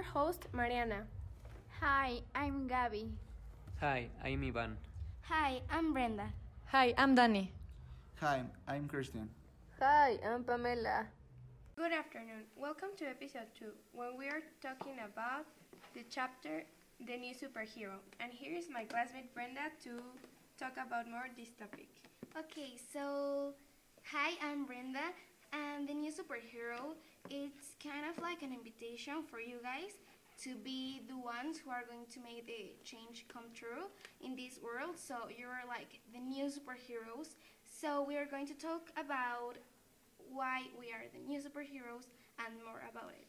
your host, Mariana. Hi, I'm Gabby. Hi, I'm Ivan. Hi, I'm Brenda. Hi, I'm Danny. Hi, I'm Christian. Hi, I'm Pamela. Good afternoon. Welcome to episode 2, when we are talking about the chapter The New Superhero. And here is my classmate Brenda to talk about more this topic. Okay, so hi, I'm Brenda, and the new superhero. It's kind of like an invitation for you guys to be the ones who are going to make the change come true in this world. So you're like the new superheroes. So we are going to talk about why we are the new superheroes and more about it.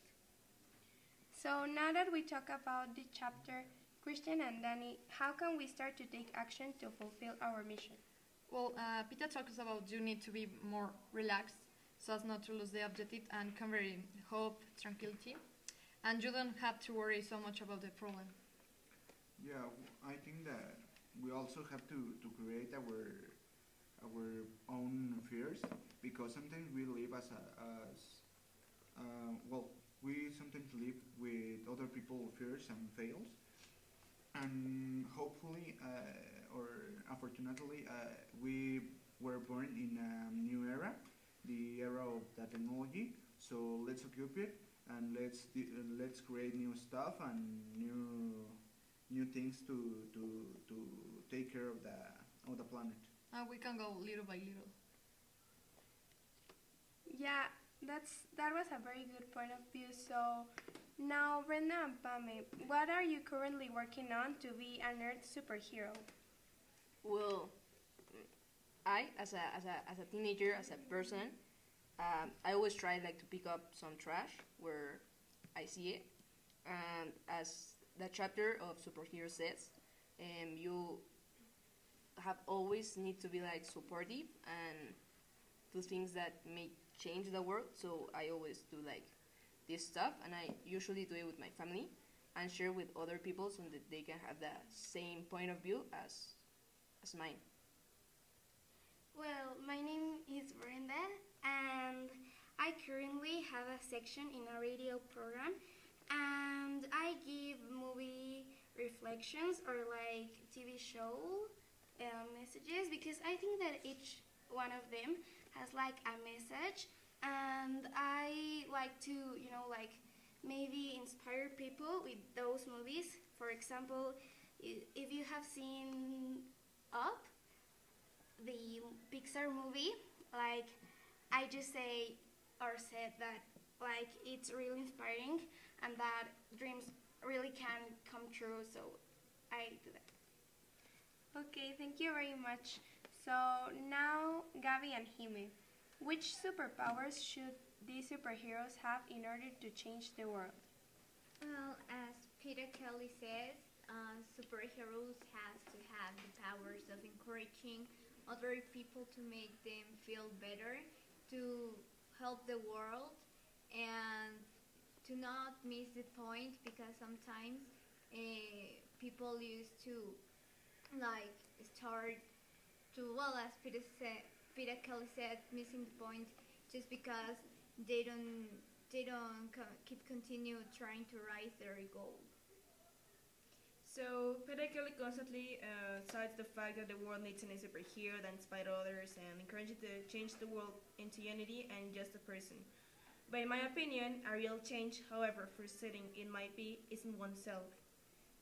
So now that we talk about the chapter, Christian and Danny, how can we start to take action to fulfill our mission? Well, uh, Peter talks about you need to be more relaxed so as not to lose the objective and convert in hope, tranquility, and you don't have to worry so much about the problem. Yeah, I think that we also have to, to create our our own fears because sometimes we live as a, as uh, well we sometimes live with other people's fears and fails. And hopefully uh, or unfortunately uh, we were born in a new era the era of the technology. So let's occupy it and let's let's create new stuff and new new things to to to take care of the of the planet. Uh, we can go little by little. Yeah that's that was a very good point of view. So now, Brenda and Pame, what are you currently working on to be an Earth superhero? Well, I, as a, as a, as a teenager, as a person, um, I always try like to pick up some trash where I see it. And as the chapter of superhero says, um, you have always need to be like supportive and do things that may change the world. So I always do like this stuff, and I usually do it with my family and share with other people so that they can have the same point of view as as mine. Well, my name is Brenda, and I currently have a section in a radio program, and I give movie reflections or like TV show uh, messages because I think that each one of them has like a message and I like to, you know, like maybe inspire people with those movies. For example, if you have seen Up, the Pixar movie, like I just say or said that like it's really inspiring and that dreams really can come true. So I do that. Okay, thank you very much. So now Gabby and Hime. Which superpowers should these superheroes have in order to change the world? Well, as Peter Kelly says, uh, superheroes has to have the powers of encouraging other people to make them feel better, to help the world, and to not miss the point because sometimes uh, people used to like start to well as Peter said Peter Kelly said, missing the point just because they don't they don't keep continue trying to rise their goal. So Peter Kelly constantly uh, cites the fact that the world needs an a superhero that inspires others and encourages to change the world into unity and just a person. But in my opinion, a real change, however frustrating it might be, is in oneself.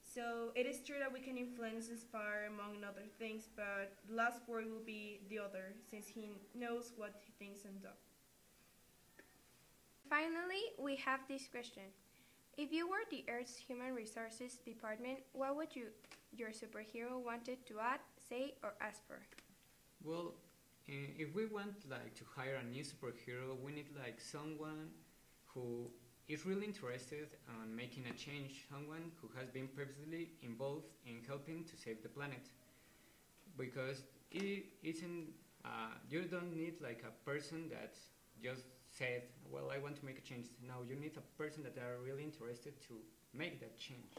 So it is true that we can influence, inspire, among other things, but the last word will be the other, since he knows what he thinks and does. Finally, we have this question. If you were the Earth's Human Resources Department, what would you, your superhero wanted to add, say, or ask for? Well, eh, if we want like to hire a new superhero, we need like someone who is really interested in making a change, someone who has been previously involved in helping to save the planet. Because it isn't, uh, you don't need like a person that just said, well, I want to make a change. No, you need a person that are really interested to make that change.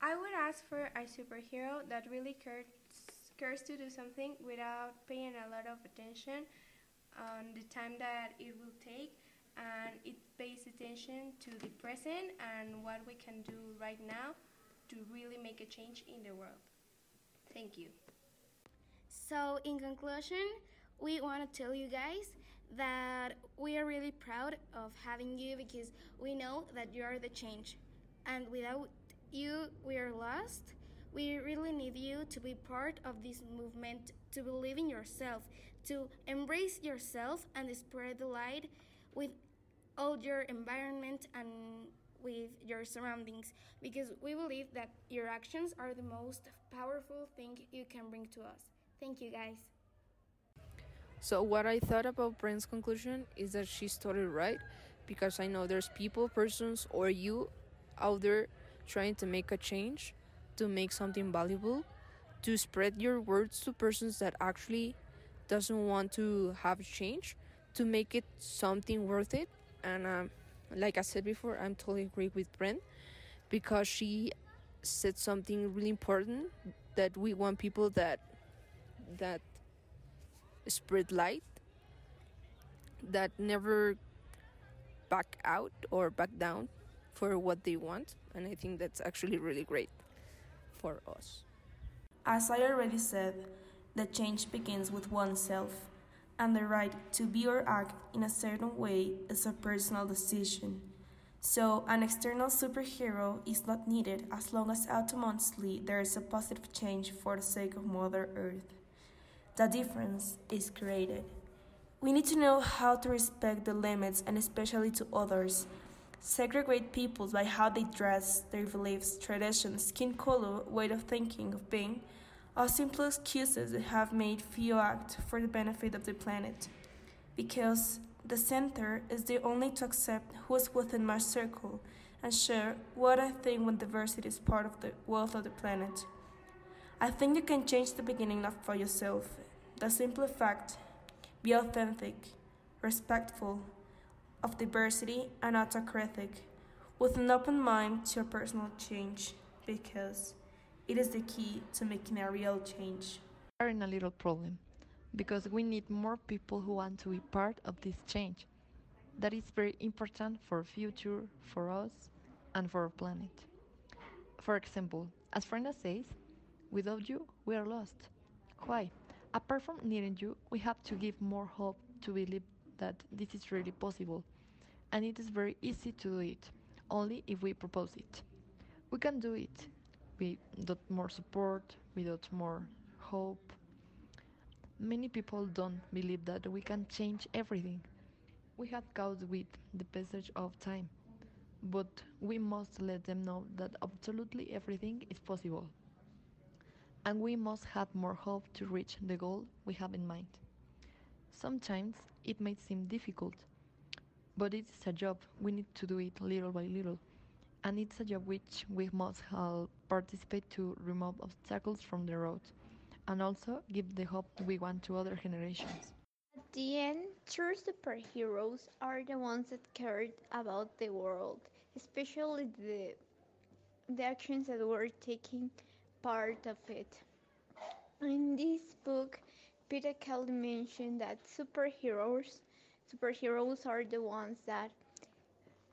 I would ask for a superhero that really cares, cares to do something without paying a lot of attention on the time that it will take and it pays attention to the present and what we can do right now to really make a change in the world. Thank you. So, in conclusion, we want to tell you guys that we are really proud of having you because we know that you are the change. And without you, we are lost. We really need you to be part of this movement, to believe in yourself, to embrace yourself and spread the light with all your environment and with your surroundings because we believe that your actions are the most powerful thing you can bring to us. Thank you, guys. So what I thought about Brent's conclusion is that she's totally right because I know there's people, persons, or you out there trying to make a change, to make something valuable, to spread your words to persons that actually doesn't want to have change, to make it something worth it. And um, like I said before, I'm totally agree with Brent because she said something really important that we want people that that spread light that never back out or back down for what they want and i think that's actually really great for us. As i already said the change begins with oneself and the right to be or act in a certain way is a personal decision. So an external superhero is not needed as long as automatically there is a positive change for the sake of mother earth the difference is created. We need to know how to respect the limits and especially to others. Segregate people by how they dress, their beliefs, traditions, skin color, way of thinking, of being, are simple excuses that have made few act for the benefit of the planet. Because the center is the only to accept who is within my circle and share what I think when diversity is part of the wealth of the planet. I think you can change the beginning for yourself. The simple fact be authentic, respectful of diversity, and autocratic, with an open mind to a personal change, because it is the key to making a real change. We are in a little problem because we need more people who want to be part of this change. That is very important for future, for us, and for our planet. For example, as Brenda says, Without you, we are lost. Why? Apart from needing you, we have to give more hope to believe that this is really possible. And it is very easy to do it, only if we propose it. We can do it without more support, without more hope. Many people don't believe that we can change everything. We have caught with the passage of time, but we must let them know that absolutely everything is possible and we must have more hope to reach the goal we have in mind. Sometimes it may seem difficult, but it is a job. We need to do it little by little, and it's a job which we must help participate to remove obstacles from the road and also give the hope we want to other generations. At the end, true superheroes are the ones that cared about the world, especially the the actions that we're taking part of it. In this book, Peter Kelly mentioned that superheroes superheroes are the ones that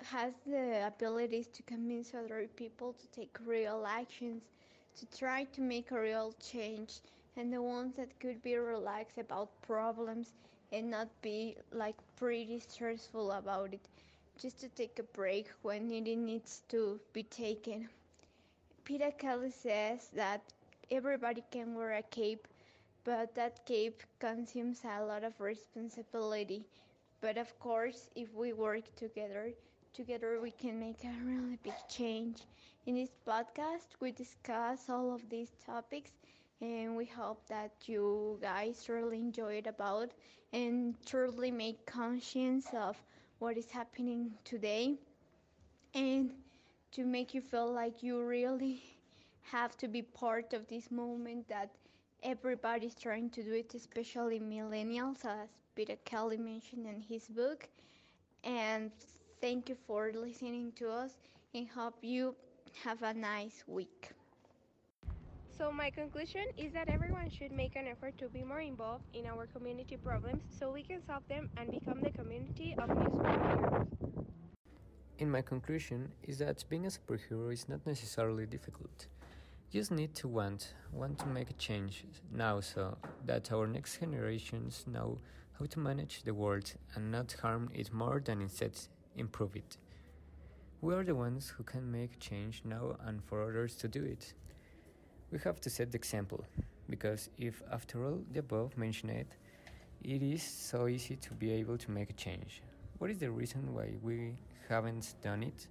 has the abilities to convince other people to take real actions, to try to make a real change, and the ones that could be relaxed about problems and not be like pretty stressful about it, just to take a break when it needs to be taken. Peter Kelly says that everybody can wear a cape, but that cape consumes a lot of responsibility. But of course, if we work together, together we can make a really big change. In this podcast, we discuss all of these topics and we hope that you guys really enjoy it about and truly make conscience of what is happening today and to make you feel like you really have to be part of this moment that everybody's trying to do it, especially millennials, as Peter Kelly mentioned in his book. And thank you for listening to us and hope you have a nice week. So my conclusion is that everyone should make an effort to be more involved in our community problems so we can solve them and become the community of new superheroes. In my conclusion is that being a superhero is not necessarily difficult. You just need to want, want to make a change now so that our next generations know how to manage the world and not harm it more than instead improve it. We are the ones who can make change now and for others to do it. We have to set the example, because if, after all the above mentioned, it is so easy to be able to make a change, what is the reason why we haven't done it?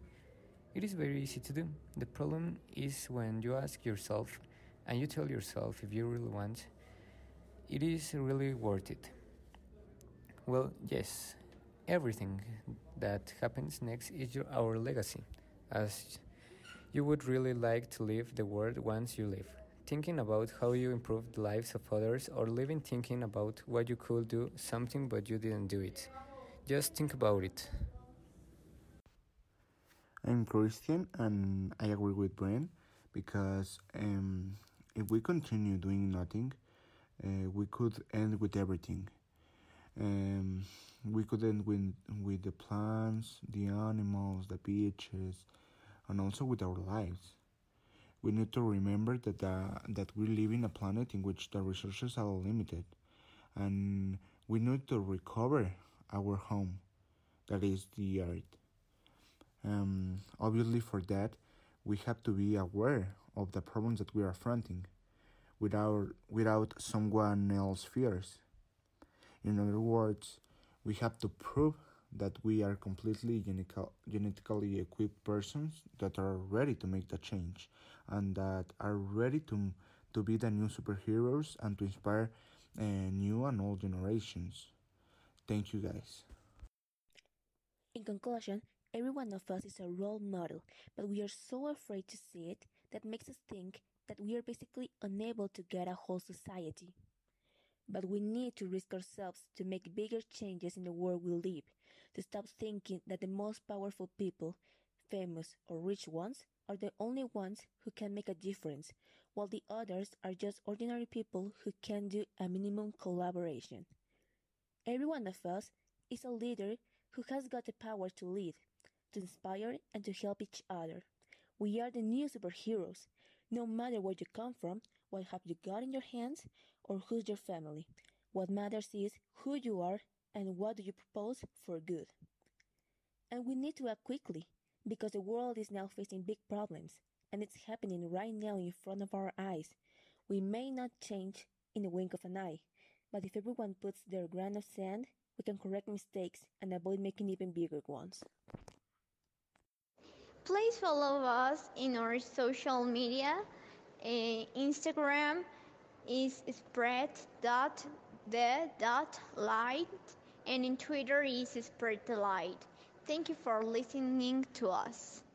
It is very easy to do. The problem is when you ask yourself and you tell yourself if you really want, it is really worth it. Well, yes, everything that happens next is your, our legacy, as you would really like to leave the world once you leave. Thinking about how you improved the lives of others, or living thinking about what you could do something but you didn't do it. Just think about it. I'm Christian, and I agree with Brian because um, if we continue doing nothing, uh, we could end with everything. Um, we could end with, with the plants, the animals, the beaches, and also with our lives. We need to remember that uh, that we live in a planet in which the resources are limited, and we need to recover our home, that is the earth. Um, obviously, for that, we have to be aware of the problems that we are fronting, without without someone else's fears. In other words, we have to prove that we are completely genetically equipped persons that are ready to make the change and that are ready to to be the new superheroes and to inspire uh, new and old generations. Thank you guys. In conclusion, every one of us is a role model, but we are so afraid to see it that makes us think that we are basically unable to get a whole society. But we need to risk ourselves to make bigger changes in the world we live, to stop thinking that the most powerful people, famous or rich ones, are the only ones who can make a difference, while the others are just ordinary people who can do a minimum collaboration. Every one of us is a leader who has got the power to lead, to inspire, and to help each other. We are the new superheroes. No matter where you come from, what have you got in your hands, or who's your family. What matters is who you are and what do you propose for good. And we need to act quickly because the world is now facing big problems and it's happening right now in front of our eyes. We may not change in the wink of an eye, but if everyone puts their grain of sand, we can correct mistakes and avoid making even bigger ones. Please follow us in our social media. Uh, Instagram is spread.the.light and in Twitter is spread light. Thank you for listening to us.